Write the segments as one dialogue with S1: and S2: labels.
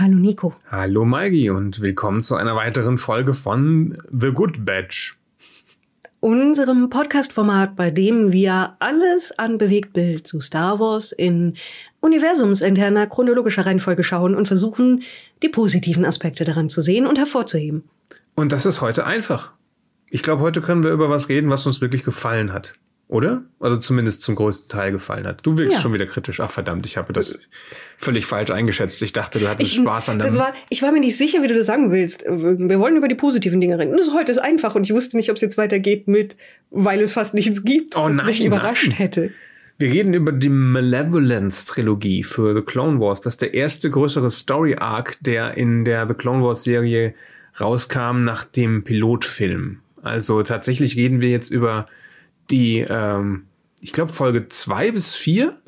S1: Hallo Nico.
S2: Hallo Maigi und willkommen zu einer weiteren Folge von The Good Batch.
S1: Unserem Podcast-Format, bei dem wir alles an Bewegtbild zu Star Wars in universumsinterner chronologischer Reihenfolge schauen und versuchen, die positiven Aspekte daran zu sehen und hervorzuheben.
S2: Und das ist heute einfach. Ich glaube, heute können wir über was reden, was uns wirklich gefallen hat. Oder? Also zumindest zum größten Teil gefallen hat. Du wirkst
S1: Ja.
S2: schon wieder kritisch. Ach verdammt, ich habe das völlig falsch eingeschätzt. Ich dachte, du hattest
S1: Ich,
S2: Spaß an
S1: das war, ich war mir nicht sicher, wie du das sagen willst. Wir wollen über die positiven Dinge reden. Das heute ist einfach und ich wusste nicht, ob es jetzt weitergeht mit, weil es fast nichts gibt,
S2: Oh nein,
S1: mich überrascht
S2: nein.
S1: hätte.
S2: Wir reden über die Malevolence-Trilogie für The Clone Wars. Das ist der erste größere Story-Arc, der in der The Clone Wars-Serie rauskam nach dem Pilotfilm. Also tatsächlich reden wir jetzt über die, ähm, ich glaube, Folge zwei bis vier.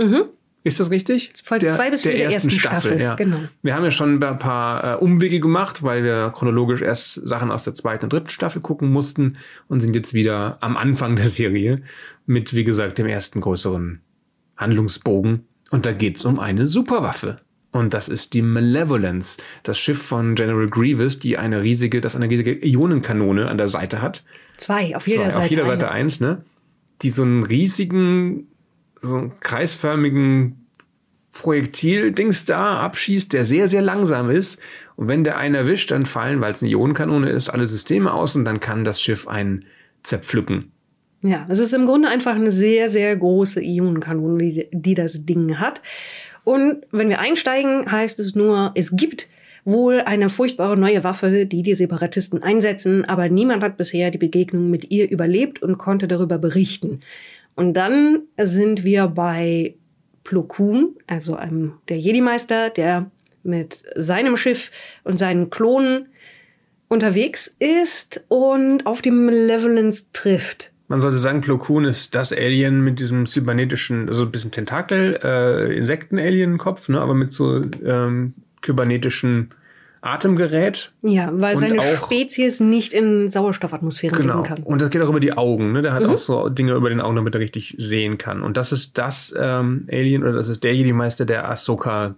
S2: Ist das richtig?
S1: Folge zwei bis vier der ersten Staffel,
S2: ja.
S1: genau.
S2: Wir haben ja schon ein paar äh, Umwege gemacht, weil wir chronologisch erst Sachen aus der zweiten und dritten Staffel gucken mussten und sind jetzt wieder am Anfang der Serie mit, wie gesagt, dem ersten größeren Handlungsbogen. Und da geht's um eine Superwaffe. Und das ist die Malevolence, das Schiff von General Grievous, die eine riesige, das eine riesige Ionenkanone an der Seite hat.
S1: Zwei, auf jeder
S2: Zwei,
S1: Seite.
S2: Auf jeder
S1: eine.
S2: Seite eins, ne? Die so einen riesigen, so einen kreisförmigen Projektil-Dings da abschießt, der sehr, sehr langsam ist. Und wenn der einen erwischt, dann fallen, weil es eine Ionenkanone ist, alle Systeme aus und dann kann das Schiff einen zerpflücken.
S1: Ja, es ist im Grunde einfach eine sehr, sehr große Ionenkanone, die, die das Ding hat. Und wenn wir einsteigen, heißt es nur, es gibt wohl eine furchtbare neue Waffe, die die Separatisten einsetzen, aber niemand hat bisher die Begegnung mit ihr überlebt und konnte darüber berichten. Und dann sind wir bei Plo Koon, also einem der Jedi-Meister, der mit seinem Schiff und seinen Klonen unterwegs ist und auf die Malevolence trifft.
S2: Man sollte sagen, Plo Koon ist das Alien mit diesem cybernetischen, also ein bisschen Tentakel, äh, Insekten-Alien-Kopf, ne, aber mit so ähm, kybernetischen Atemgerät.
S1: Ja, weil seine
S2: auch-
S1: Spezies nicht in Sauerstoffatmosphären
S2: Genau.
S1: leben kann.
S2: Und das geht auch über die Augen. Ne? Der hat
S1: Mhm.
S2: auch so Dinge über den Augen, damit er richtig sehen kann. Und das ist das ähm, Alien oder das ist der Jedi-Meister, der Ahsoka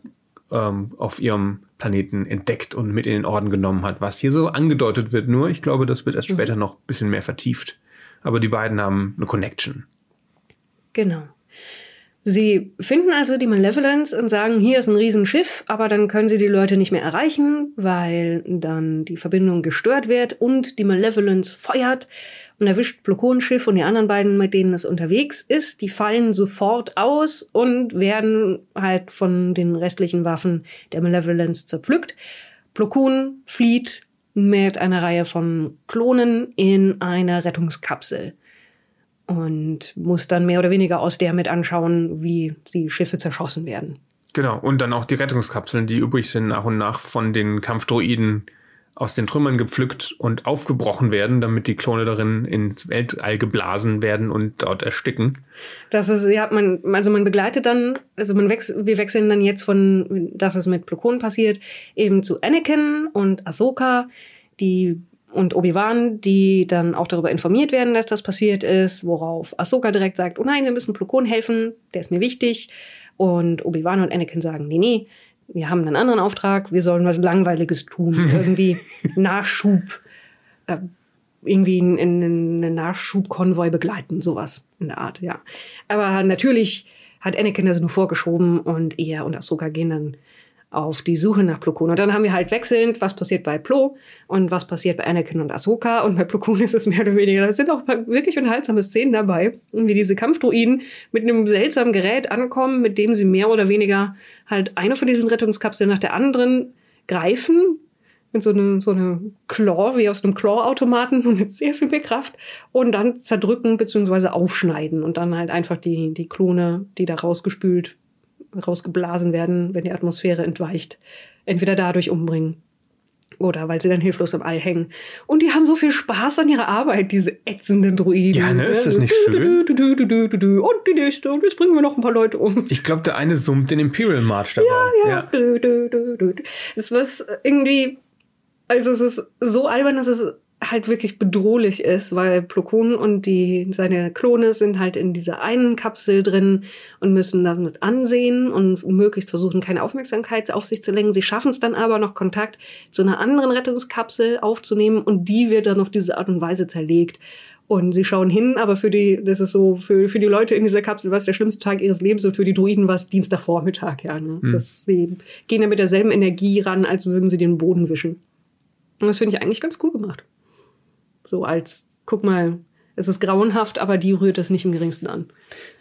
S2: ähm, auf ihrem Planeten entdeckt und mit in den Orden genommen hat. Was hier so angedeutet wird, nur ich glaube, das wird erst
S1: Mhm.
S2: später noch ein bisschen mehr vertieft. Aber die beiden haben eine Connection.
S1: Genau. Sie finden also die Malevolence und sagen, hier ist ein Riesenschiff, aber dann können sie die Leute nicht mehr erreichen, weil dann die Verbindung gestört wird und die Malevolence feuert und erwischt Plokons Schiff und die anderen beiden, mit denen es unterwegs ist, die fallen sofort aus und werden halt von den restlichen Waffen der Malevolence zerpflückt. Plokon flieht mit einer Reihe von Klonen in einer Rettungskapsel und muss dann mehr oder weniger aus der mit anschauen, wie die Schiffe zerschossen werden.
S2: Genau. Und dann auch die Rettungskapseln, die übrig sind, nach und nach von den Kampfdroiden aus den Trümmern gepflückt und aufgebrochen werden, damit die Klone darin ins Weltall geblasen werden und dort ersticken.
S1: Das ist, ja, man, also man begleitet dann, also man wechs wir wechseln dann jetzt von, dass es mit Plukon passiert, eben zu Anakin und Ahsoka, die und Obi-Wan, die dann auch darüber informiert werden, dass das passiert ist, worauf Ahsoka direkt sagt, oh nein, wir müssen Plukon helfen, der ist mir wichtig. Und Obi-Wan und Anakin sagen, nee, nee, wir haben einen anderen Auftrag, wir sollen was Langweiliges tun, irgendwie Nachschub, äh, irgendwie einen, einen Nachschubkonvoi begleiten, sowas in der Art, ja. Aber natürlich hat Anakin das nur vorgeschoben und er und Ahsoka gehen dann auf die Suche nach Plo. Und dann haben wir halt wechselnd, was passiert bei Plo und was passiert bei Anakin und Ahsoka. Und bei Plo ist es mehr oder weniger, da sind auch wirklich unterhaltsame Szenen dabei, wie diese Kampfdruiden mit einem seltsamen Gerät ankommen, mit dem sie mehr oder weniger halt eine von diesen Rettungskapseln nach der anderen greifen, mit so einem so eine Claw, wie aus einem Claw-Automaten und mit sehr viel mehr Kraft und dann zerdrücken beziehungsweise aufschneiden und dann halt einfach die, die Klone, die da rausgespült, rausgeblasen werden, wenn die Atmosphäre entweicht, entweder dadurch umbringen oder weil sie dann hilflos im All hängen. Und die haben so viel Spaß an ihrer Arbeit, diese ätzenden Druiden.
S2: Ja, ne? Ist das nicht schön?
S1: Und die nächste, und jetzt bringen wir noch ein paar Leute um.
S2: Ich glaube, der eine summt den Imperial March dabei.
S1: ja. Du, du. Es was irgendwie, also es ist so albern, dass es halt wirklich bedrohlich ist, weil Plo Koon und die, seine Klone sind halt in dieser einen Kapsel drin und müssen das mit ansehen und möglichst versuchen, keine Aufmerksamkeit auf sich zu lenken. Sie schaffen es dann aber noch Kontakt zu einer anderen Rettungskapsel aufzunehmen und die wird dann auf diese Art und Weise zerlegt. Und sie schauen hin, aber für die, das ist so, für, für die Leute in dieser Kapsel war es der schlimmste Tag ihres Lebens und für die Druiden war es Dienstagvormittag, ja. Ne?
S2: Hm.
S1: Das, sie gehen da mit derselben Energie ran, als würden sie den Boden wischen. Und das finde ich eigentlich ganz cool gemacht. So als, guck mal, es ist grauenhaft, aber die rührt es nicht im geringsten an.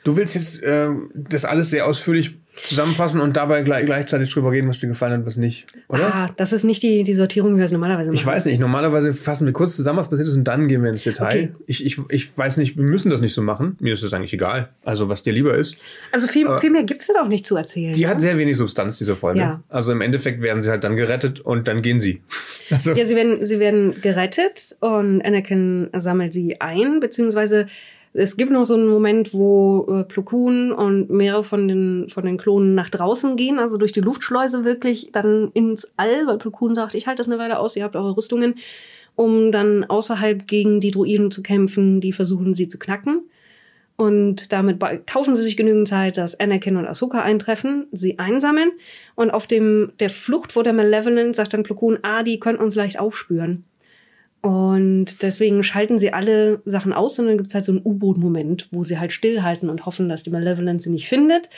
S2: Du willst jetzt äh, das alles sehr ausführlich zusammenfassen und dabei gleich, gleichzeitig drüber reden, was dir gefallen hat und was nicht, oder?
S1: Ah, das ist nicht die, die Sortierung, wie wir es normalerweise machen.
S2: Ich weiß nicht. Normalerweise fassen wir kurz zusammen, was passiert ist, und dann gehen wir ins Detail.
S1: Okay.
S2: Ich, ich, ich weiß nicht, wir müssen das nicht so machen. Mir ist das eigentlich egal. Also, was dir lieber ist.
S1: Also viel,
S2: Aber-
S1: viel mehr gibt's da auch nicht zu erzählen.
S2: Die
S1: ne?
S2: hat sehr wenig Substanz, diese Folge.
S1: Ja.
S2: Also im Endeffekt werden sie halt dann gerettet und dann gehen sie. Also,
S1: Ja, sie werden, sie werden gerettet und Anakin sammelt sie ein, beziehungsweise es gibt noch so einen Moment, wo äh, Plo Koon und mehrere von den, von den Klonen nach draußen gehen, also durch die Luftschleuse wirklich dann ins All, weil Plo Koon sagt, ich halte das eine Weile aus, ihr habt eure Rüstungen, um dann außerhalb gegen die Druiden zu kämpfen, die versuchen, sie zu knacken. Und damit kaufen sie sich genügend Zeit, dass Anakin und Ahsoka eintreffen, sie einsammeln. Und auf dem, der Flucht vor der Malevolent sagt dann Plo Koon, ah, die können uns leicht aufspüren. Und deswegen schalten sie alle Sachen aus und dann gibt's halt so einen U-Boot-Moment, wo sie halt stillhalten und hoffen, dass die Malevolent sie nicht findet.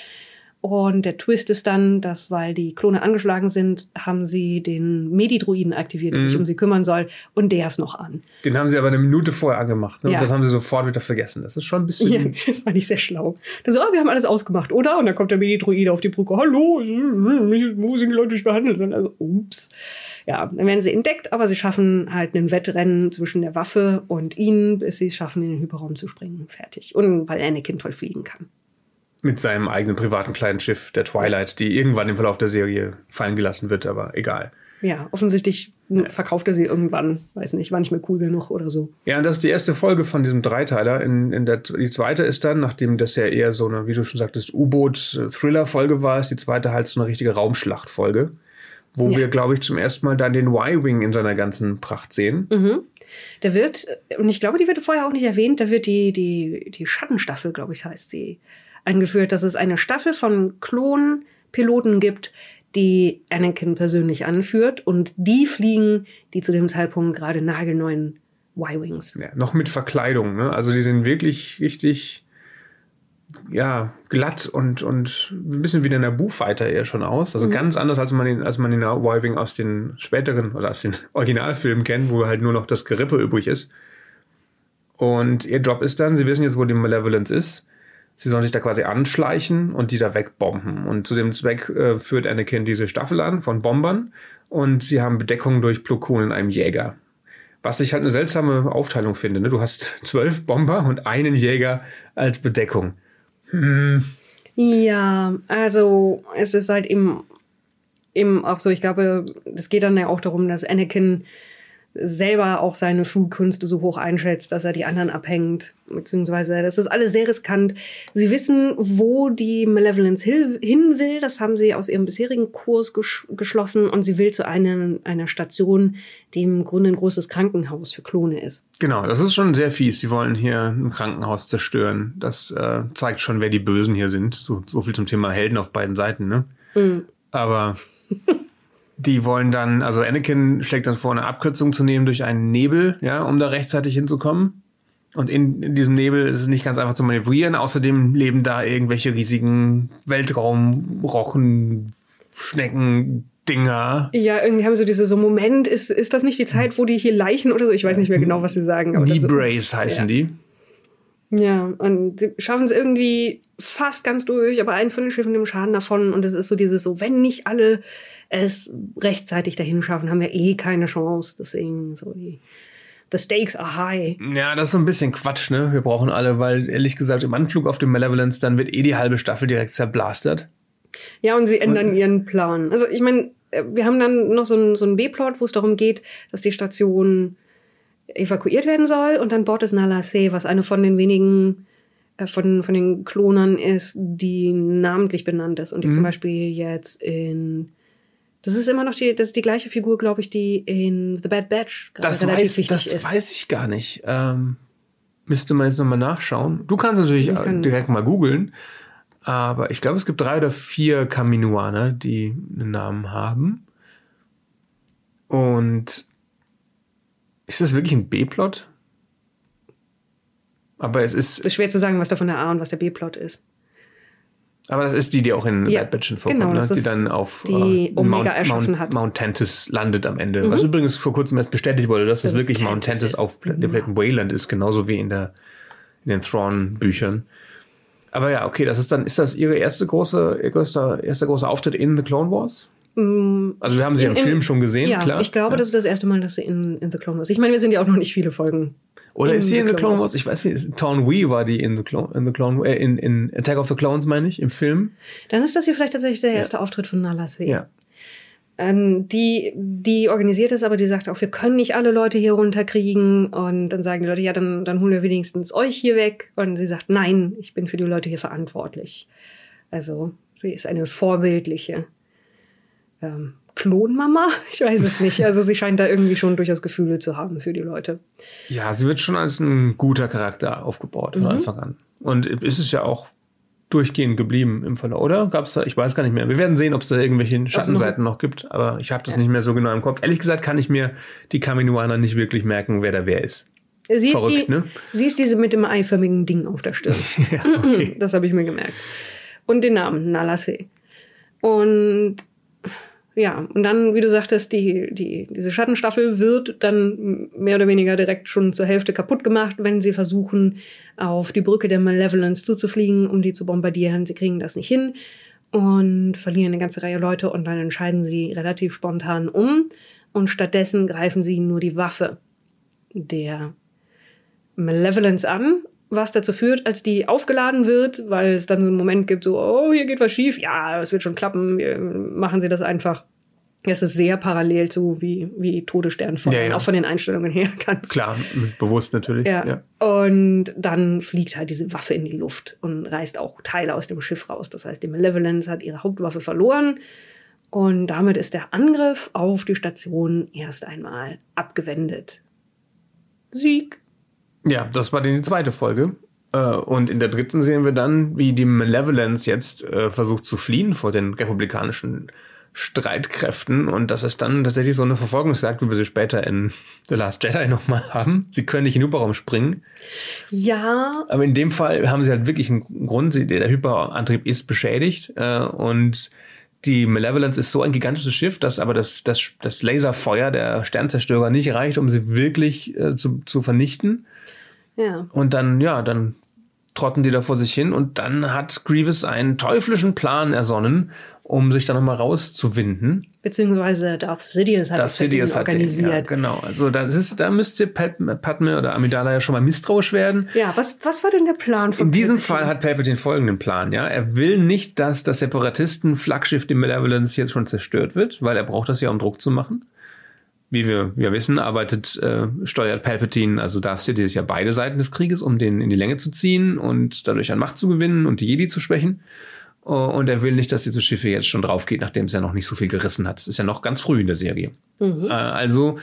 S1: Und der Twist ist dann, dass, weil die Klone angeschlagen sind, haben sie den Medidruiden aktiviert, der sich
S2: Mhm.
S1: um sie kümmern soll. Und der ist noch an.
S2: den haben sie aber eine Minute vorher angemacht. Ne?
S1: Ja.
S2: Und das haben sie sofort wieder vergessen. Das ist schon ein bisschen.
S1: Ja, das war nicht sehr schlau. Da so, ah, wir haben alles ausgemacht, oder? Und dann kommt der Mini-Druide auf die Brücke. Hallo, wo sind die Leute, die ich behandelt sind? Also, ups. Ja, dann werden sie entdeckt, aber sie schaffen halt ein Wettrennen zwischen der Waffe und ihnen, bis sie es schaffen, in den Hyperraum zu springen. Fertig. Und weil Anakin toll fliegen kann.
S2: Mit seinem eigenen privaten kleinen Schiff, der Twilight, die irgendwann im Verlauf der Serie fallen gelassen wird, aber egal.
S1: Ja, offensichtlich verkauft er sie irgendwann, weiß nicht, war nicht mehr cool genug oder so.
S2: Ja, und das ist die erste Folge von diesem Dreiteiler. In, in der, die zweite ist dann, nachdem das ja eher so eine, wie du schon sagtest, U-Boot-Thriller-Folge war, ist die zweite halt so eine richtige Raumschlacht-Folge, wo
S1: Ja.
S2: wir, glaube ich, zum ersten Mal dann den Y-Wing in seiner ganzen Pracht sehen.
S1: Da wird, und ich glaube, die wird vorher auch nicht erwähnt, da wird die, die, die Schattenstaffel, glaube ich, heißt sie, eingeführt, dass es eine Staffel von Klonpiloten gibt, die Anakin persönlich anführt und die fliegen die zu dem Zeitpunkt gerade nagelneuen Y-Wings.
S2: Ja, noch mit Verkleidung, ne? Also die sind wirklich richtig, ja, glatt und, und ein bisschen wie der Naboo-Fighter eher schon aus. Also ganz anders, als man den, als man den Y-Wing aus den späteren oder aus den Originalfilmen kennt, wo halt nur noch das Gerippe übrig ist. Und ihr Job ist dann, sie wissen jetzt, wo die Malevolence ist. Sie sollen sich da quasi anschleichen und die da wegbomben. Und zu dem Zweck äh, führt Anakin diese Staffel an von Bombern. Und sie haben Bedeckung durch Plo Koon in einem Jäger. Was ich halt eine seltsame Aufteilung finde. Ne? Du hast zwölf Bomber und einen Jäger als Bedeckung.
S1: Ja, also es ist halt eben, eben auch so, ich glaube, es geht dann ja auch darum, dass Anakin selber auch seine Flugkünste so hoch einschätzt, dass er die anderen abhängt, beziehungsweise das ist alles sehr riskant. Sie wissen, wo die Malevolence hin will, das haben sie aus ihrem bisherigen Kurs gesch geschlossen und sie will zu einer, einer Station, die im Grunde ein großes Krankenhaus für Klone ist.
S2: Genau, das ist schon sehr fies. Sie wollen hier ein Krankenhaus zerstören. Das äh, zeigt schon, wer die Bösen hier sind. So, so viel zum Thema Helden auf beiden Seiten, ne? Aber die wollen dann, also Anakin schlägt dann vor, eine Abkürzung zu nehmen durch einen Nebel, ja, um da rechtzeitig hinzukommen. Und in, in diesem Nebel ist es nicht ganz einfach zu manövrieren. Außerdem leben da irgendwelche riesigen Weltraumrochen, Schnecken, Dinger.
S1: Ja, irgendwie haben sie diese so Moment, ist, ist das nicht die Zeit, wo die hier Leichen oder so, ich weiß nicht mehr genau, was sie sagen. aber
S2: Die Brace heißen
S1: ja.
S2: die.
S1: Ja, und sie schaffen es irgendwie fast ganz durch, aber eins von den Schiffen nimmt Schaden davon und es ist so dieses so, wenn nicht alle es rechtzeitig dahin schaffen, haben wir eh keine Chance. Deswegen so die The stakes are high.
S2: Ja, das ist so ein bisschen Quatsch, ne? Wir brauchen alle, weil ehrlich gesagt, im Anflug auf dem Malevolence, dann wird eh die halbe Staffel direkt zerblastert.
S1: Ja, und sie ändern ihren Plan. Also ich meine, äh, wir haben dann noch so einen so einen B-Plot, wo es darum geht, dass die Station evakuiert werden soll und dann Bord ist Nala Se, was eine von den wenigen äh, von, von den Klonern ist, die namentlich benannt ist und die zum Beispiel jetzt in Das ist immer noch die, das ist die gleiche Figur, glaube ich, die in The Bad Batch
S2: Das,
S1: relativ
S2: weiß,
S1: wichtig
S2: das
S1: ist.
S2: weiß ich gar nicht. Ähm, müsste man jetzt nochmal nachschauen. Du kannst natürlich
S1: Ich kann-
S2: direkt mal googeln. Aber ich glaube, es gibt drei oder vier Kaminoaner, die einen Namen haben. Und ist das wirklich ein B-Plot? Aber es ist,
S1: ist schwer zu sagen, was davon der A und was der B-Plot ist.
S2: aber das ist die, die auch in
S1: Ja,
S2: Bad Batch schon vorkommt,
S1: genau,
S2: ne?
S1: das
S2: die dann auf
S1: die
S2: äh,
S1: Omega
S2: Mount,
S1: erschaffen hat. Mhm.
S2: Mount Tantis landet am Ende. Was übrigens vor kurzem erst bestätigt wurde, dass das,
S1: Dass es
S2: wirklich Mount
S1: Tantis
S2: Tantis
S1: ist.
S2: auf Pla- der Planeten Wayland ist, genauso wie in der in den Thrawn-Büchern. Aber ja, okay, das ist dann, ist das ihre erste große, ihr größter, erster großer Auftritt in The Clone Wars? Also wir haben sie
S1: Mm, In-
S2: im Film schon gesehen,
S1: Ja,
S2: klar.
S1: ich glaube,
S2: ja.
S1: das ist das erste Mal, dass sie in, in The Clone Wars. Ich meine, wir sind ja auch noch nicht viele Folgen.
S2: Oder ist sie in The
S1: Clone
S2: Clone
S1: Wars.
S2: Ich weiß nicht, Town Wee war die in The Clone, in, the Clone äh, in, in Attack of the Clones, meine ich, im Film.
S1: Dann ist das hier vielleicht tatsächlich der erste Auftritt von Nala Se.
S2: Ja.
S1: Ähm, die, die organisiert es, aber die sagt auch, wir können nicht alle Leute hier runterkriegen. Und dann sagen die Leute, ja, dann, dann holen wir wenigstens euch hier weg. Und sie sagt, nein, ich bin für die Leute hier verantwortlich. Also sie ist eine vorbildliche ähm, Klonmama. Ich weiß es nicht. Also sie scheint da irgendwie schon durchaus Gefühle zu haben für die Leute.
S2: Ja, sie wird schon als ein guter Charakter aufgebaut
S1: Mhm.
S2: von Anfang an. Und ist es ja auch durchgehend geblieben im Verlauf, oder? Gab es da, ich weiß gar nicht mehr. Wir werden sehen, ob es da irgendwelche Schattenseiten noch gibt, aber ich habe das nicht mehr so genau im Kopf. Ehrlich gesagt kann ich mir die Kaminoaner nicht wirklich merken, wer da wer ist.
S1: Sie ist,
S2: Verrückt,
S1: die,
S2: ne?
S1: sie ist diese mit dem eiförmigen Ding auf der Stirn.
S2: ja, okay.
S1: Das habe ich mir gemerkt. Und den Namen, Nalase. Und ja, und dann, wie du sagtest, die, die, diese Schattenstaffel wird dann mehr oder weniger direkt schon zur Hälfte kaputt gemacht, wenn sie versuchen, auf die Brücke der Malevolence zuzufliegen, um die zu bombardieren. Sie kriegen das nicht hin und verlieren eine ganze Reihe Leute und dann entscheiden sie relativ spontan um und stattdessen greifen sie nur die Waffe der Malevolence an, was dazu führt, als die aufgeladen wird, weil es dann so einen Moment gibt, so, oh, hier geht was schief, ja, es wird schon klappen, wir machen sie das einfach. Es ist sehr parallel zu wie, wie Todessternfeuer,
S2: Ja, ja.
S1: auch von den Einstellungen her ganz
S2: Klar, bewusst natürlich.
S1: ja.
S2: ja.
S1: Und dann fliegt halt diese Waffe in die Luft und reißt auch Teile aus dem Schiff raus. Das heißt, die Malevolence hat ihre Hauptwaffe verloren. Und damit ist der Angriff auf die Station erst einmal abgewendet. Sieg.
S2: Ja, das war dann die zweite Folge. Äh, Und in der dritten sehen wir dann, wie die Malevolence jetzt äh, versucht zu fliehen vor den republikanischen Streitkräften. Und das ist dann tatsächlich so eine Verfolgungsjagd, wie wir sie später in The Last Jedi nochmal haben. Sie können nicht in den Hyperraum springen.
S1: Ja,
S2: Aber in dem Fall haben sie halt wirklich einen Grund. Der Hyperantrieb ist beschädigt. äh, Und die Malevolence ist so ein gigantisches Schiff, dass aber das, das, das Laserfeuer der Sternzerstörer nicht reicht, um sie wirklich äh, zu, zu vernichten.
S1: Ja.
S2: Und dann, ja, dann trotten die da vor sich hin und dann hat Grievous einen teuflischen Plan ersonnen, um sich da nochmal rauszuwinden.
S1: Beziehungsweise Darth Sidious hat
S2: Das
S1: es für
S2: Sidious hat den, ja,
S1: organisiert.
S2: genau. Also das ist, da müsste Pat, Padme oder Amidala ja schon mal misstrauisch werden.
S1: Ja, was, was war denn der Plan von
S2: In diesem
S1: Palpatine?
S2: Fall hat Palpatine folgenden Plan, ja. Er will nicht, dass das Separatisten-Flaggschiff, die Malevolence, jetzt schon zerstört wird, weil er braucht das ja, um Druck zu machen. Wie wir, wir wissen, arbeitet, äh, steuert Palpatine, also Darth Sidious ja beide Seiten des Krieges, um den in die Länge zu ziehen und dadurch an Macht zu gewinnen und die Jedi zu schwächen. Oh, Und er will nicht, dass diese Schiffe jetzt schon drauf geht, nachdem es ja noch nicht so viel gerissen hat. Es ist ja noch ganz früh in der Serie. Äh, also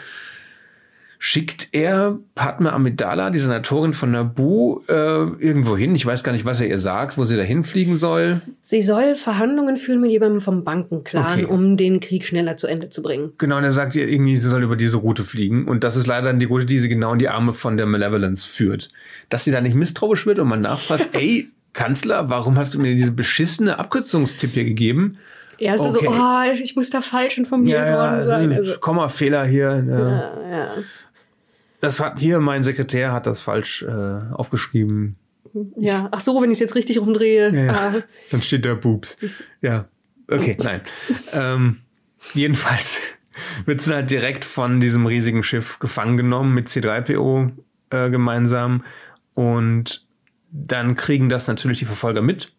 S2: schickt er Padme Amidala, die Senatorin von Naboo, äh, irgendwo hin. Ich weiß gar nicht, was er ihr sagt, wo sie da hinfliegen soll.
S1: Sie soll Verhandlungen führen mit jemandem vom Bankenclan,
S2: Okay.
S1: um den Krieg schneller zu Ende zu bringen.
S2: Genau, und er sagt ihr irgendwie, sie soll über diese Route fliegen. Und das ist leider dann die Route, die sie genau in die Arme von der Malevolence führt. Dass sie da nicht misstrauisch wird und man nachfragt, ey, Kanzler, warum habt ihr mir diese beschissene Abkürzungstipp hier gegeben?
S1: Er ist da so,
S2: Okay.
S1: oh, ich muss da falsch informiert worden sein.
S2: also,
S1: Also,
S2: Kommafehler hier. Ja.
S1: ja, ja.
S2: Das hat hier, mein Sekretär hat das falsch äh, aufgeschrieben.
S1: ja, ach so, wenn ich es jetzt richtig rumdrehe.
S2: Ja, ja.
S1: Ah,
S2: Dann steht da Boobs. Ja. Okay, nein. ähm, jedenfalls wird sie halt direkt von diesem riesigen Schiff gefangen genommen mit C3PO äh, gemeinsam. Und dann kriegen das natürlich die Verfolger mit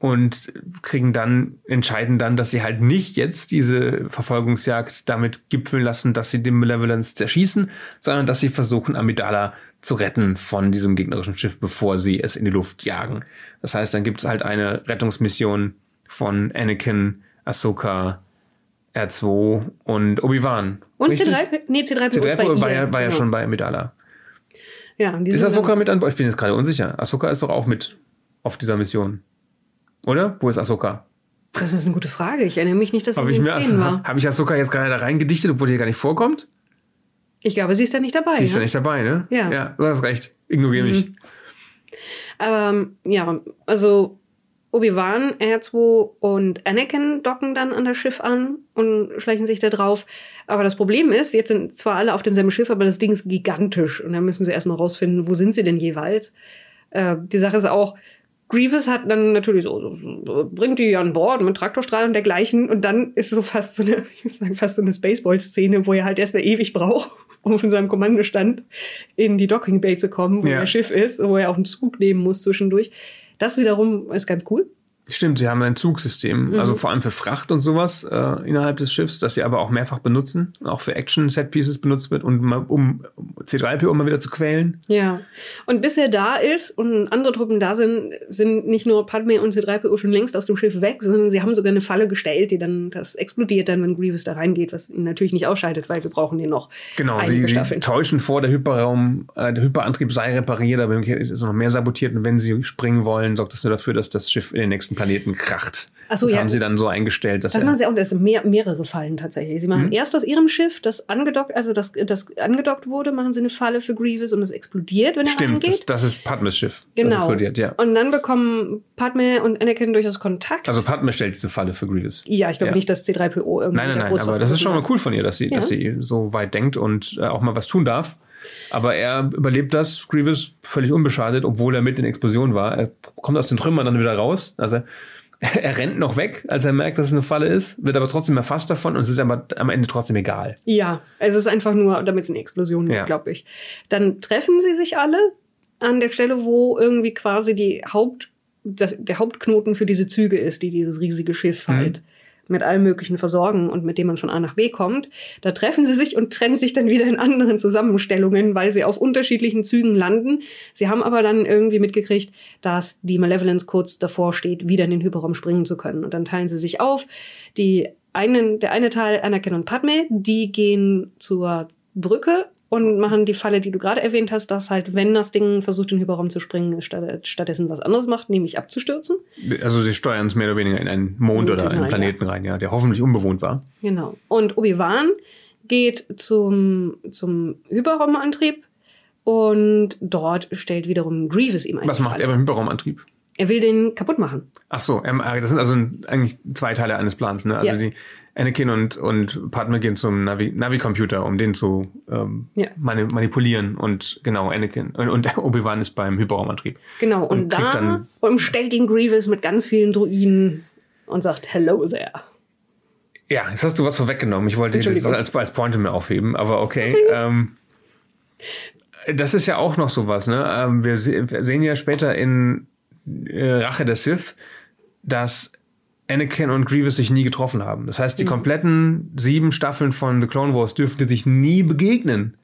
S2: und kriegen dann, entscheiden dann, dass sie halt nicht jetzt diese Verfolgungsjagd damit gipfeln lassen, dass sie den Malevolence zerschießen, sondern dass sie versuchen, Amidala zu retten von diesem gegnerischen Schiff, bevor sie es in die Luft jagen. Das heißt, dann gibt es halt eine Rettungsmission von Anakin, Ahsoka, R2 und Obi-Wan.
S1: Und
S2: Richtig?
S1: C3, nee, C3PO, ist bei
S2: C3PO war,
S1: ihr,
S2: ja, war ja
S1: genau.
S2: schon bei Amidala.
S1: Ja,
S2: Ist Ahsoka mit an Bord? Ich bin jetzt gerade unsicher. Ahsoka ist doch auch mit auf dieser Mission. Oder? Wo ist Ahsoka?
S1: Das ist eine gute Frage. Ich erinnere mich nicht, dass sie
S2: Habe
S1: in
S2: ich, mir
S1: Szenen war.
S2: hab ich Ahsoka jetzt gerade da reingedichtet, obwohl die gar nicht vorkommt?
S1: Ich glaube, sie ist da nicht dabei.
S2: Sie ist
S1: ne?
S2: nicht dabei, ne?
S1: Ja.
S2: Ja, du hast recht. Ignoriere mich.
S1: Aber ähm, ja, also Obi-Wan, R2 und Anakin docken dann an das Schiff an und schleichen sich da drauf. Aber das Problem ist, jetzt sind zwar alle auf demselben Schiff, aber das Ding ist gigantisch. Und dann müssen sie erstmal rausfinden, wo sind sie denn jeweils. Äh, die Sache ist auch, Grievous hat dann natürlich so, so, bringt die an Bord mit Traktorstrahl und dergleichen. Und dann ist so fast so eine, ich muss sagen, fast so eine Spaceball-Szene, wo er halt erstmal ewig braucht, um von seinem Kommandostand in die Docking Bay zu kommen, wo
S2: Ja.
S1: das Schiff ist, wo er auch einen Zug nehmen muss zwischendurch. Das wiederum ist ganz cool.
S2: Stimmt, sie haben ein Zugsystem,
S1: Mhm.
S2: also vor allem für Fracht und sowas äh, innerhalb des Schiffs, das sie aber auch mehrfach benutzen, auch für Action-Set-Pieces benutzt wird, und um C3PO mal wieder zu quälen.
S1: Ja. Und bis er da ist und andere Truppen da sind, sind nicht nur Padme und C3PO schon längst aus dem Schiff weg, sondern sie haben sogar eine Falle gestellt, die dann, das explodiert dann, wenn Grievous da reingeht, was ihn natürlich nicht ausscheidet, weil wir brauchen den noch
S2: Genau, sie, sie täuschen vor, der Hyperraum, äh, der Hyperantrieb sei repariert, aber ist noch mehr sabotiert und wenn sie springen wollen, sorgt das nur dafür, dass das Schiff in den nächsten Planeten kracht.
S1: So,
S2: das
S1: ja.
S2: haben sie dann so eingestellt, dass
S1: Das machen sie auch, das sind mehr, mehrere Fallen tatsächlich. Sie machen
S2: Mhm.
S1: erst aus ihrem Schiff, das angedockt, also das, das angedockt wurde, machen sie eine Falle für Grievous und es explodiert, wenn er
S2: Stimmt, das, das ist Padmes Schiff.
S1: Genau.
S2: explodiert, ja.
S1: Und dann bekommen Padme und Anakin durchaus Kontakt.
S2: Also Padme stellt diese Falle für Greedos.
S1: ja, ich glaube
S2: Ja.
S1: nicht, dass C3PO irgendwie
S2: Nein, nein, nein, aber das ist schon mal cool von ihr, dass sie,
S1: Ja.
S2: dass sie so weit denkt und äh, auch mal was tun darf. Aber er überlebt das, Grievous, völlig unbeschadet, obwohl er mit in Explosion war. Er kommt aus den Trümmern dann wieder raus. Also er rennt noch weg, als er merkt, dass es eine Falle ist, wird aber trotzdem erfasst davon und es ist aber am Ende trotzdem egal.
S1: Ja, es ist einfach nur, damit es eine Explosion gibt,
S2: Ja.
S1: glaube ich. Dann treffen sie sich alle an der Stelle, wo irgendwie quasi die Haupt, das, der Hauptknoten für diese Züge ist, die dieses riesige Schiff
S2: Mhm.
S1: Mit allem möglichen versorgen und mit dem man von A nach B kommt. Da treffen sie sich und trennen sich dann wieder in anderen Zusammenstellungen, weil sie auf unterschiedlichen Zügen landen. Sie haben aber dann irgendwie mitgekriegt, dass die Malevolence kurz davor steht, wieder in den Hyperraum springen zu können. Und dann teilen sie sich auf. Die einen, der eine Teil, Anakin und Padme, die gehen zur Brücke und machen die Falle, die du gerade erwähnt hast, dass halt, wenn das Ding versucht, in den Hyperraum zu springen, statt, stattdessen was anderes macht, nämlich abzustürzen.
S2: Also sie steuern es mehr oder weniger in einen Mond
S1: Mond
S2: oder einen Planeten rein, ja, der hoffentlich unbewohnt war.
S1: Genau. Und Obi-Wan geht zum, zum Hyperraumantrieb und dort stellt wiederum Grievous ihm eine
S2: Was macht
S1: Falle.
S2: er beim Hyperraumantrieb?
S1: Er will den kaputt machen.
S2: Ach so, ähm, das sind also eigentlich zwei Teile eines Plans, ne? Also
S1: Ja.
S2: die Anakin und, und Padme gehen zum Navi- Navi-Computer, um den zu ähm,
S1: Ja.
S2: mani manipulieren. Und genau, Anakin und, und Obi-Wan ist beim Hyperraumantrieb.
S1: Genau. Und,
S2: Und
S1: da
S2: dann-
S1: umstellt ihn Grievous mit ganz vielen Druiden und sagt Hello there.
S2: Ja, jetzt hast du was vorweggenommen. Ich wollte das als, als Pointe mir aufheben, aber okay. Ähm, das ist ja auch noch sowas, ne? Ähm, wir, se wir sehen ja später in äh, Rache der Sith, dass Anakin und Grievous sich nie getroffen haben. Das heißt, die kompletten sieben Staffeln von The Clone Wars dürften sich nie begegnen.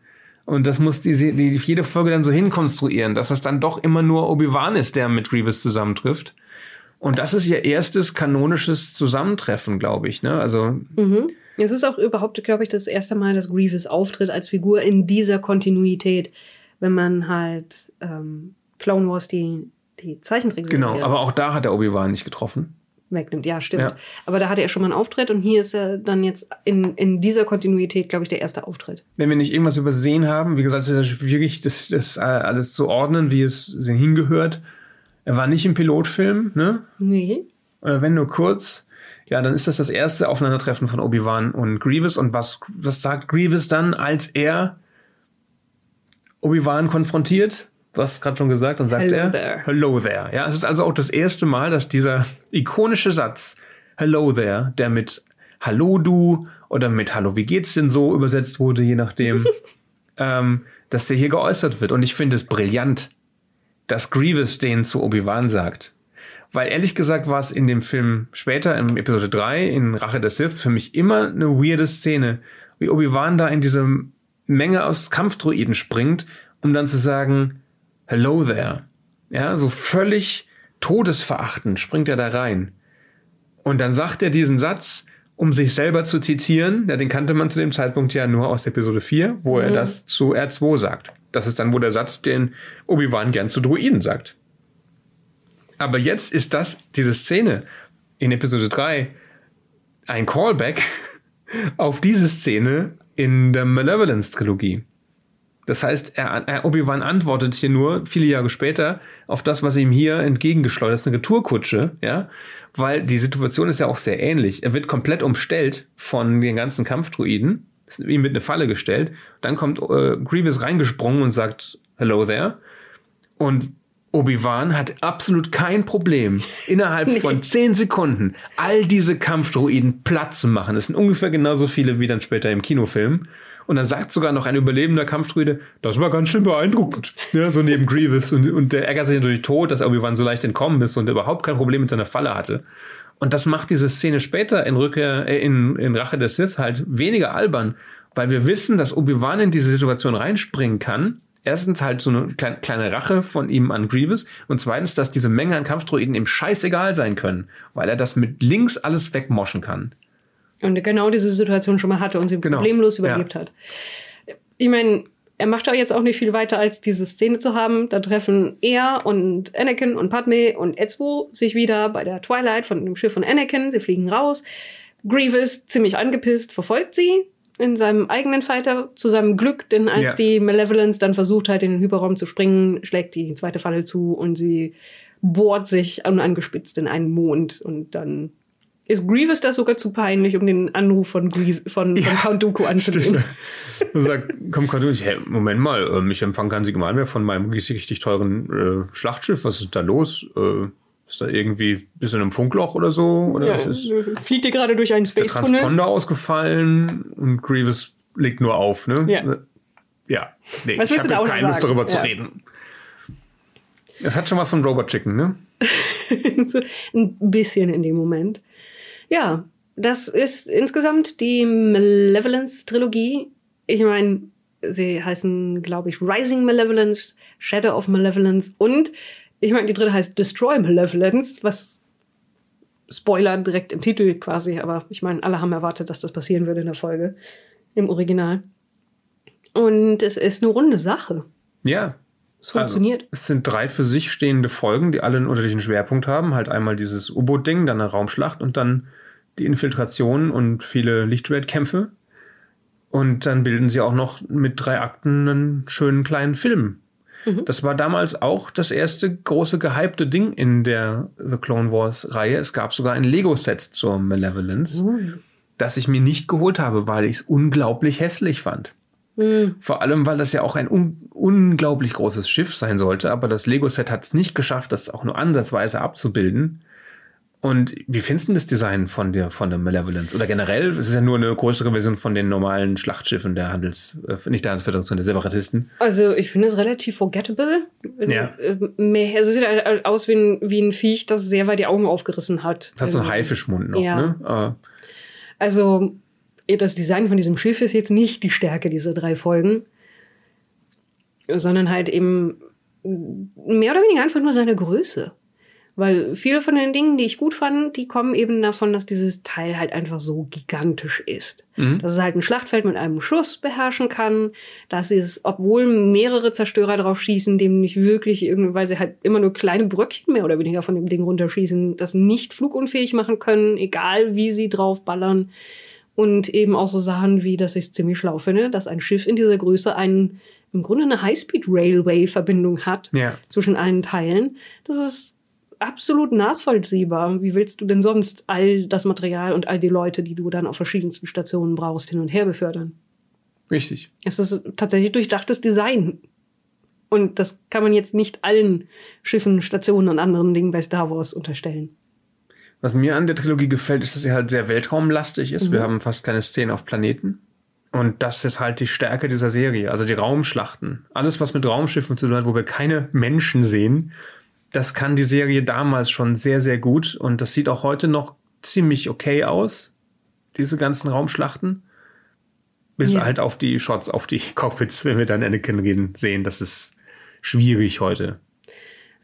S2: Und das muss die, die jede Folge dann so hinkonstruieren, dass es dann doch immer nur Obi-Wan ist, der mit Grievous zusammentrifft. Und das ist ihr erstes kanonisches Zusammentreffen, glaube ich. Ne? Also
S1: Mhm. Es ist auch überhaupt, glaube ich, das erste Mal, dass Grievous auftritt als Figur in dieser Kontinuität, wenn man halt ähm, Clone Wars die, die Zeichentrickserie
S2: Genau, aber auch da hat er Obi-Wan nicht getroffen.
S1: Wegnimmt. Ja, stimmt.
S2: Ja.
S1: Aber da hatte er schon mal einen Auftritt und hier ist er dann jetzt in, in dieser Kontinuität, glaube ich, der erste Auftritt.
S2: Wenn wir nicht irgendwas übersehen haben, wie gesagt, es ist ja schwierig, das, das äh, alles zu ordnen, wie es hingehört. Er war nicht im Pilotfilm, ne?
S1: Nee.
S2: Oder wenn nur kurz. Ja, dann ist das das erste Aufeinandertreffen von Obi-Wan und Grievous. Und was, was sagt Grievous dann, als er Obi-Wan konfrontiert? Du hast gerade schon gesagt, dann sagt
S1: Hello
S2: er
S1: there.
S2: Hello there. Ja, es ist also auch das erste Mal, dass dieser ikonische Satz Hello there, der mit Hallo du oder mit Hallo wie geht's denn so übersetzt wurde, je nachdem, ähm, dass der hier geäußert wird. Und ich finde es brillant, dass Grievous den zu Obi-Wan sagt. Weil ehrlich gesagt war es in dem Film später, in Episode 3, in Rache der Sith, für mich immer eine weirde Szene, wie Obi-Wan da in diese Menge aus Kampfdruiden springt, um dann zu sagen, Hello there. Ja, so völlig todesverachtend springt er da rein. Und dann sagt er diesen Satz um sich selber zu zitieren. Ja, den kannte man zu dem Zeitpunkt ja nur aus Episode 4, wo er das zu R2 sagt. Das ist dann wohl der Satz, den Obi-Wan gern zu Druiden sagt. Aber jetzt ist das, diese Szene in Episode 3, ein Callback auf diese Szene in der Malevolence-Trilogie. Das heißt, er, er Obi-Wan antwortet hier nur viele Jahre später auf das, was ihm hier entgegengeschleudert ist, eine Retourkutsche, ja, weil die Situation ist ja auch sehr ähnlich. Er wird komplett umstellt von den ganzen Kampfdruiden, ihm wird eine Falle gestellt, dann kommt äh, Grievous reingesprungen und sagt Hello there und Obi-Wan hat absolut kein Problem, innerhalb nee. von zehn Sekunden all diese Kampfdruiden platt zu machen. Das sind ungefähr genauso viele wie dann später im Kinofilm. Und dann sagt sogar noch ein überlebender Kampfdruide, das war ganz schön beeindruckend. Ja, so neben Grievous. Und, und der ärgert sich natürlich tot, dass Obi-Wan so leicht entkommen ist und überhaupt kein Problem mit seiner Falle hatte. Und das macht diese Szene später in Rückkehr, äh, in, in Rache der Sith halt weniger albern, weil wir wissen, dass Obi-Wan in diese Situation reinspringen kann. Erstens halt so eine kleine, Rache von ihm an Grievous und zweitens, dass diese Menge an Kampfdruiden ihm scheißegal sein können, weil er das mit links alles wegmoschen kann.
S1: Und genau diese Situation schon mal hatte und sie genau. problemlos überlebt ja. hat. Ich meine, er macht da jetzt auch nicht viel weiter, als diese Szene zu haben. Da treffen er und Anakin und Padme und Ezio sich wieder bei der Twilight von dem Schiff von Anakin. Sie fliegen raus. Grievous, ziemlich angepisst, verfolgt sie in seinem eigenen Fighter zu seinem Glück, denn als ja. die Malevolence dann versucht hat, in den Hyperraum zu springen, schlägt die zweite Falle zu und sie bohrt sich unangespitzt in einen Mond und dann ist Grievous das sogar zu peinlich, um den Anruf von, Grievous, von, ja, von Count Dooku anzunehmen.
S2: Und sagt, komm Count Dooku, hey, Moment mal, äh, mich empfangen kann sie mal mehr von meinem richtig, richtig teuren äh, Schlachtschiff. Was ist da los? Äh, ist da irgendwie bis in einem Funkloch oder so? Oder
S1: ja,
S2: ist
S1: fliegt ihr gerade durch einen
S2: Space Tunnel? Der Transponder ausgefallen und Grievous legt nur auf, ne?
S1: Ja.
S2: Ja. Nee, was ich habe jetzt keine Lust darüber ja. zu reden. Es hat schon was von Robot Chicken, ne?
S1: ein bisschen in dem Moment. Ja, das ist insgesamt die Malevolence-Trilogie. Ich meine, sie heißen, glaube ich, Rising Malevolence, Shadow of Malevolence und ich meine, die dritte heißt Destroy Malevolence, was Spoiler direkt im Titel quasi, aber ich meine, alle haben erwartet, dass das passieren würde in der Folge im Original. Und es ist eine runde Sache.
S2: Ja.
S1: Es funktioniert. Also,
S2: es sind drei für sich stehende Folgen, die alle einen unterschiedlichen Schwerpunkt haben. Halt einmal dieses U-Boot-Ding, dann eine Raumschlacht und dann die Infiltration und viele Lichtschwertkämpfe. Und dann bilden sie auch noch mit drei Akten einen schönen kleinen Film. Mhm. Das war damals auch das erste große gehypte Ding in der The Clone Wars Reihe. Es gab sogar ein Lego-Set zur Malevolence, mhm. das ich mir nicht geholt habe, weil ich es unglaublich hässlich fand. Mhm. Vor allem, weil das ja auch ein un unglaublich großes Schiff sein sollte, aber das Lego-Set hat es nicht geschafft, das auch nur ansatzweise abzubilden. Und wie findest du das Design von der, von der Malevolence? Oder generell, es ist ja nur eine größere Version von den normalen Schlachtschiffen der Handels, äh, nicht der Handelsföderation, der Separatisten.
S1: Also ich finde es relativ forgettable. Ja. Äh, mehr, also sieht halt aus wie ein, wie ein Viech, das sehr weit die Augen aufgerissen hat.
S2: Das hat so einen Haifischmund noch, ja. ne?
S1: Äh. Also das Design von diesem Schiff ist jetzt nicht die Stärke dieser drei Folgen, sondern halt eben mehr oder weniger einfach nur seine Größe. Weil viele von den Dingen, die ich gut fand, die kommen eben davon, dass dieses Teil halt einfach so gigantisch ist. Mhm. Dass es halt ein Schlachtfeld mit einem Schuss beherrschen kann, dass es, obwohl mehrere Zerstörer drauf schießen, dem nicht wirklich irgendwie, weil sie halt immer nur kleine Bröckchen mehr oder weniger von dem Ding runterschießen, das nicht flugunfähig machen können, egal wie sie drauf ballern. Und eben auch so Sachen wie, dass ich es ziemlich schlau finde, dass ein Schiff in dieser Größe einen, im Grunde eine Highspeed-Railway-Verbindung hat
S2: ja.
S1: zwischen allen Teilen. Das ist absolut nachvollziehbar. Wie willst du denn sonst all das Material und all die Leute, die du dann auf verschiedensten Stationen brauchst, hin und her befördern?
S2: Richtig.
S1: Es ist tatsächlich durchdachtes Design. Und das kann man jetzt nicht allen Schiffen, Stationen und anderen Dingen bei Star Wars unterstellen.
S2: Was mir an der Trilogie gefällt, ist, dass sie halt sehr weltraumlastig ist. Mhm. Wir haben fast keine Szenen auf Planeten. Und das ist halt die Stärke dieser Serie. Also die Raumschlachten. Alles, was mit Raumschiffen zu tun hat, wo wir keine Menschen sehen, das kann die Serie damals schon sehr, sehr gut und das sieht auch heute noch ziemlich okay aus, diese ganzen Raumschlachten. Bis ja. halt auf die Shots, auf die Cockpits, wenn wir dann Anakin reden, sehen. Das ist schwierig heute.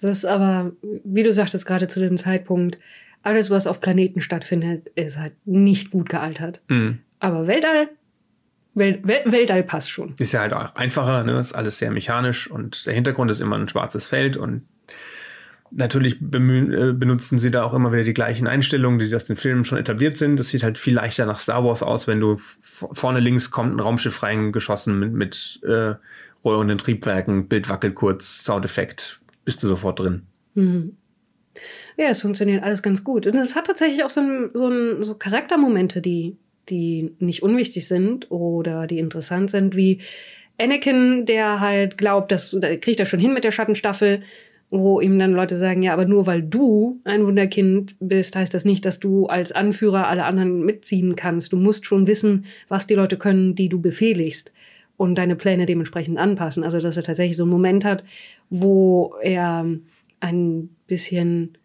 S1: Das ist aber, wie du sagtest, gerade zu dem Zeitpunkt alles, was auf Planeten stattfindet, ist halt nicht gut gealtert.
S2: Mhm.
S1: Aber Weltall, Wel Wel Weltall passt schon.
S2: Ist ja halt auch einfacher, ne? Ist alles sehr mechanisch und der Hintergrund ist immer ein schwarzes Feld und natürlich äh, benutzen sie da auch immer wieder die gleichen Einstellungen, die aus den Filmen schon etabliert sind. Das sieht halt viel leichter nach Star Wars aus, wenn du vorne links kommt ein Raumschiff reingeschossen mit, mit äh, rollenden Triebwerken, Bild wackelt kurz, Soundeffekt, bist du sofort drin.
S1: Mhm. Ja, es funktioniert alles ganz gut. Und es hat tatsächlich auch so, ein, so, ein, so Charaktermomente, die, die nicht unwichtig sind oder die interessant sind, wie Anakin, der halt glaubt, dass da kriegt er schon hin mit der Schattenstaffel, wo ihm dann Leute sagen, ja, aber nur weil du ein Wunderkind bist, heißt das nicht, dass du als Anführer alle anderen mitziehen kannst. Du musst schon wissen, was die Leute können, die du befehligst und deine Pläne dementsprechend anpassen. Also, dass er tatsächlich so einen Moment hat, wo er ein bisschen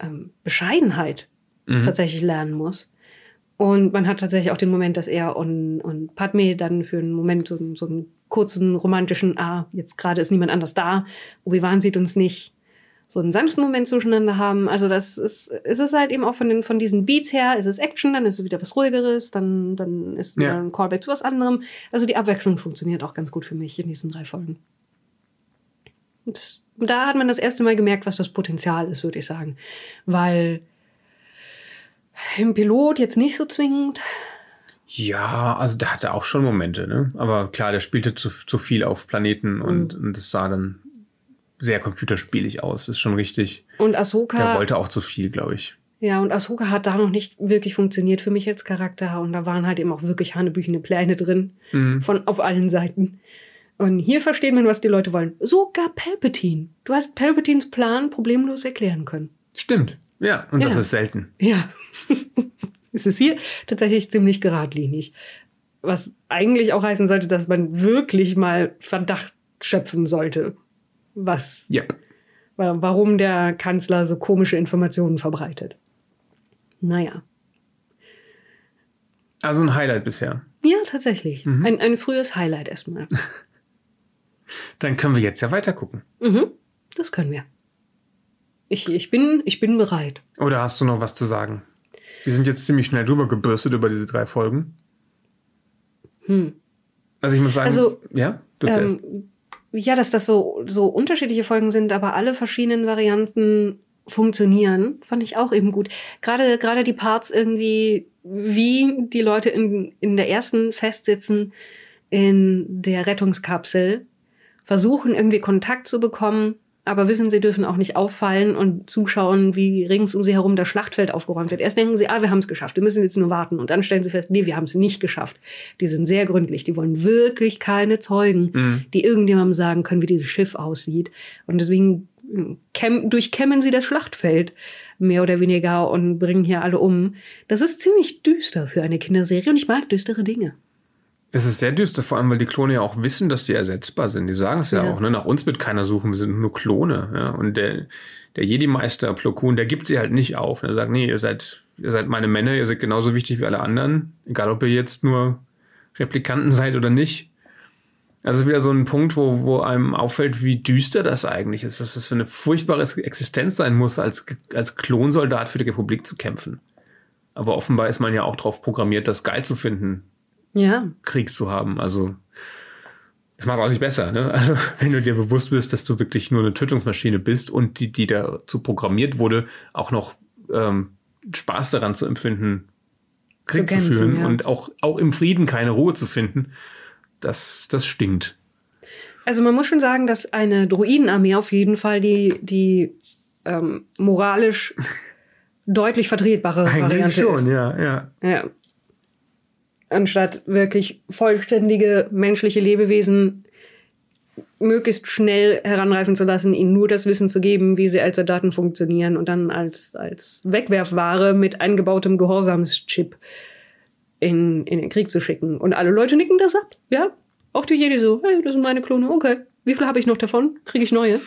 S1: ähm, Bescheidenheit
S2: Mhm.
S1: tatsächlich lernen muss. Und man hat tatsächlich auch den Moment, dass er und, und Padme dann für einen Moment so, so einen kurzen romantischen, ah, jetzt gerade ist niemand anders da, Obi-Wan sieht uns nicht, so einen sanften Moment zueinander haben. Also das ist, ist es halt eben auch von, den, von diesen Beats her, ist es Action, dann ist es wieder was ruhigeres, dann, dann ist wieder
S2: Ja.
S1: ein Callback zu was anderem. Also die Abwechslung funktioniert auch ganz gut für mich in diesen drei Folgen. Und da hat man das erste Mal gemerkt, was das Potenzial ist, würde ich sagen. Weil im Pilot jetzt nicht so zwingend.
S2: Ja, also der hatte auch schon Momente, ne? Aber klar, der spielte zu, zu viel auf Planeten und, und es sah dann sehr computerspielig aus, ist schon richtig.
S1: Und
S2: Der
S1: Ahsoka,
S2: wollte auch zu viel, glaube ich.
S1: ja, und Ahsoka hat da noch nicht wirklich funktioniert für mich als Charakter. Und da waren halt eben auch wirklich hanebüchene Pläne drin.
S2: Mhm.
S1: Von auf allen Seiten. Und hier versteht man, was die Leute wollen. Sogar Palpatine. Du hast Palpatines Plan problemlos erklären können.
S2: Stimmt. Ja, und das
S1: Ja.
S2: ist selten.
S1: Ja. es ist hier tatsächlich ziemlich geradlinig. Was eigentlich auch heißen sollte, dass man wirklich mal Verdacht schöpfen sollte. Was,
S2: Yep.
S1: wa- warum der Kanzler so komische Informationen verbreitet. Naja.
S2: Also ein Highlight bisher.
S1: Ja, tatsächlich. Ein, ein frühes Highlight erstmal.
S2: Dann können wir jetzt ja weiter gucken.
S1: mhm, das können wir. Ich, ich, bin, ich bin bereit.
S2: Oder hast du noch was zu sagen? Wir sind jetzt ziemlich schnell drüber gebürstet über diese drei Folgen. Also ich muss sagen,
S1: Also,
S2: ja, du zuerst.
S1: Ähm, ja, dass das so, so unterschiedliche Folgen sind, aber alle verschiedenen Varianten funktionieren, fand ich auch eben gut. Gerade, gerade die Parts irgendwie, wie die Leute in, in der ersten festsitzen in der Rettungskapsel, versuchen irgendwie Kontakt zu bekommen, aber wissen, sie dürfen auch nicht auffallen und zuschauen, wie rings um sie herum das Schlachtfeld aufgeräumt wird. Erst denken sie, ah, wir haben es geschafft, wir müssen jetzt nur warten. Und dann stellen sie fest, nee, wir haben es nicht geschafft. Die sind sehr gründlich, die wollen wirklich keine Zeugen,
S2: Mhm.
S1: die irgendjemandem sagen können, wie dieses Schiff aussieht. Und deswegen käm durchkämmen sie das Schlachtfeld mehr oder weniger und bringen hier alle um. Das ist ziemlich düster für eine Kinderserie und ich mag düstere Dinge.
S2: Es ist sehr düster, vor allem, weil die Klone ja auch wissen, dass die ersetzbar sind. Die sagen es ja,
S1: Ja.
S2: auch, ne? Nach uns wird keiner suchen, wir sind nur Klone. Ja? Und der, der Jedi-Meister Plo Koon, der gibt sie halt nicht auf. Er sagt, nee, ihr seid, ihr seid meine Männer, ihr seid genauso wichtig wie alle anderen. Egal, ob ihr jetzt nur Replikanten seid oder nicht. Also es ist wieder so ein Punkt, wo, wo einem auffällt, wie düster das eigentlich ist. Dass das für eine furchtbare Existenz sein muss, als, als Klonsoldat für die Republik zu kämpfen. Aber offenbar ist man ja auch darauf programmiert, das geil zu finden,
S1: Ja,
S2: Krieg zu haben. Also das macht auch nicht besser, ne? Also wenn du dir bewusst bist, dass du wirklich nur eine Tötungsmaschine bist und die, die dazu programmiert wurde, auch noch ähm, Spaß daran zu empfinden, Krieg zu,
S1: kämpfen,
S2: führen
S1: ja.
S2: und auch, auch im Frieden keine Ruhe zu finden, das, das stinkt.
S1: Also man muss schon sagen, dass eine Druidenarmee auf jeden Fall die, die ähm, moralisch deutlich vertretbare Variante ist.
S2: ja, ja.
S1: Ja. Anstatt wirklich vollständige menschliche Lebewesen möglichst schnell heranreifen zu lassen, ihnen nur das Wissen zu geben, wie sie als Soldaten funktionieren und dann als, als Wegwerfware mit eingebautem Gehorsamschip in, in den Krieg zu schicken. Und alle Leute nicken das ab, ja? Auch die Jedi so, hey, das sind meine Klone, okay. Wie viel habe ich noch davon? Kriege ich neue?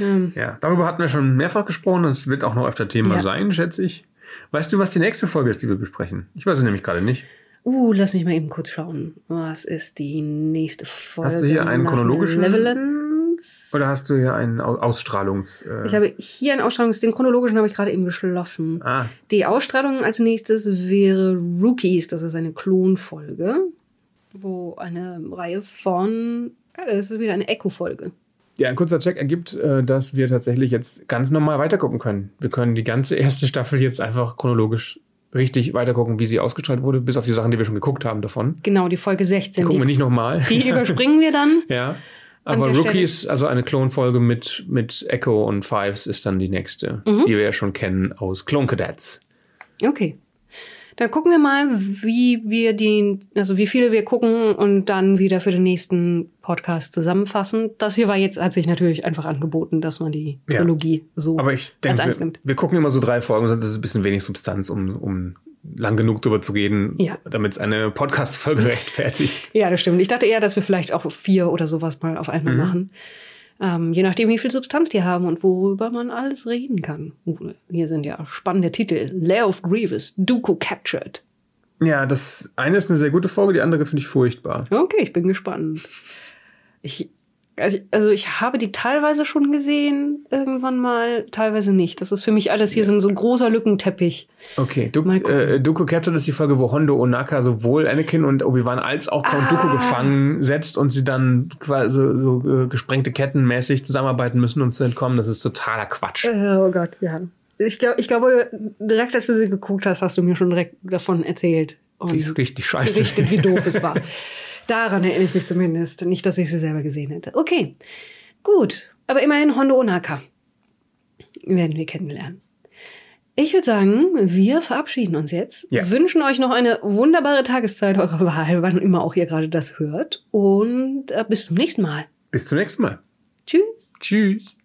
S1: Ähm,
S2: Ja, darüber hatten wir schon mehrfach gesprochen. Das wird auch noch öfter Thema
S1: Ja.
S2: sein, schätze ich. Weißt du, was die nächste Folge ist, die wir besprechen? Ich weiß es nämlich gerade nicht.
S1: Uh, lass mich mal eben kurz schauen. Was ist die nächste Folge?
S2: Hast du hier einen chronologischen?
S1: Ausstrahlungs...
S2: Oder hast du hier einen Au- Ausstrahlungs... Äh,
S1: Ich habe hier einen Ausstrahlungs... Den chronologischen habe ich gerade eben geschlossen.
S2: ah,
S1: Die Ausstrahlung als nächstes wäre Rookies. Das ist eine Klonfolge, wo eine Reihe von... Ja, das ist wieder eine Echo-Folge.
S2: Ja, ein kurzer Check ergibt, äh, dass wir tatsächlich jetzt ganz normal weitergucken können. Wir können die ganze erste Staffel jetzt einfach chronologisch richtig weitergucken, wie sie ausgestrahlt wurde, bis auf die Sachen, die wir schon geguckt haben davon.
S1: Genau, die Folge 16.
S2: Gucken wir
S1: Die,
S2: nicht nochmal.
S1: die überspringen wir dann.
S2: ja. Aber Rookies, also eine Klonfolge mit, mit Echo und Fives, ist dann die nächste,
S1: Mhm.
S2: die wir ja schon kennen aus Clone Cadets.
S1: Okay. Dann gucken wir mal, wie wir die, also wie viele wir gucken und dann wieder für den nächsten Podcast zusammenfassen. Das hier war jetzt, hat sich natürlich einfach angeboten, dass man die
S2: Ja.
S1: Trilogie so
S2: Aber ich
S1: als
S2: denke,
S1: eins
S2: wir,
S1: nimmt.
S2: wir gucken immer so drei Folgen, sonst ist ein bisschen wenig Substanz, um, um lang genug drüber zu reden,
S1: Ja.
S2: damit es eine Podcast-Folge rechtfertigt.
S1: Ja, das stimmt. Ich dachte eher, dass wir vielleicht auch vier oder sowas mal auf einmal
S2: Mhm.
S1: machen. Ähm, je nachdem, wie viel Substanz die haben und worüber man alles reden kann. Uh, hier sind ja spannende Titel. Lair of Grievous, Dooku Captured.
S2: Ja, das eine ist eine sehr gute Folge, die andere finde ich furchtbar.
S1: Okay, ich bin gespannt. Ich, also ich- also ich habe die teilweise schon gesehen, irgendwann mal, teilweise nicht. Das ist für mich alles hier so, ein- so ein großer Lückenteppich.
S2: Okay, du, äh, Dooku Captain ist die Folge, wo Hondo Onaka sowohl Anakin und Obi-Wan als auch Count
S1: Ah.
S2: Dooku gefangen setzt und sie dann quasi so, so äh, gesprengte Ketten mäßig zusammenarbeiten müssen, um zu entkommen. Das ist totaler Quatsch.
S1: Oh Gott, ja. Ich, glaub, ich glaube, direkt als du sie geguckt hast, hast du mir schon direkt davon erzählt. Und
S2: Die ist richtig scheiße.
S1: berichtet, wie doof es war. Daran erinnere ich mich zumindest. Nicht, dass ich sie selber gesehen hätte. Okay, gut. Aber immerhin Hondo Onaka werden wir kennenlernen. Ich würde sagen, wir verabschieden uns jetzt.
S2: Ja.
S1: Wünschen euch noch eine wunderbare Tageszeit eurer Wahl, wann immer auch ihr gerade das hört. Und äh, bis zum nächsten Mal.
S2: Bis zum nächsten Mal.
S1: Tschüss.
S2: Tschüss.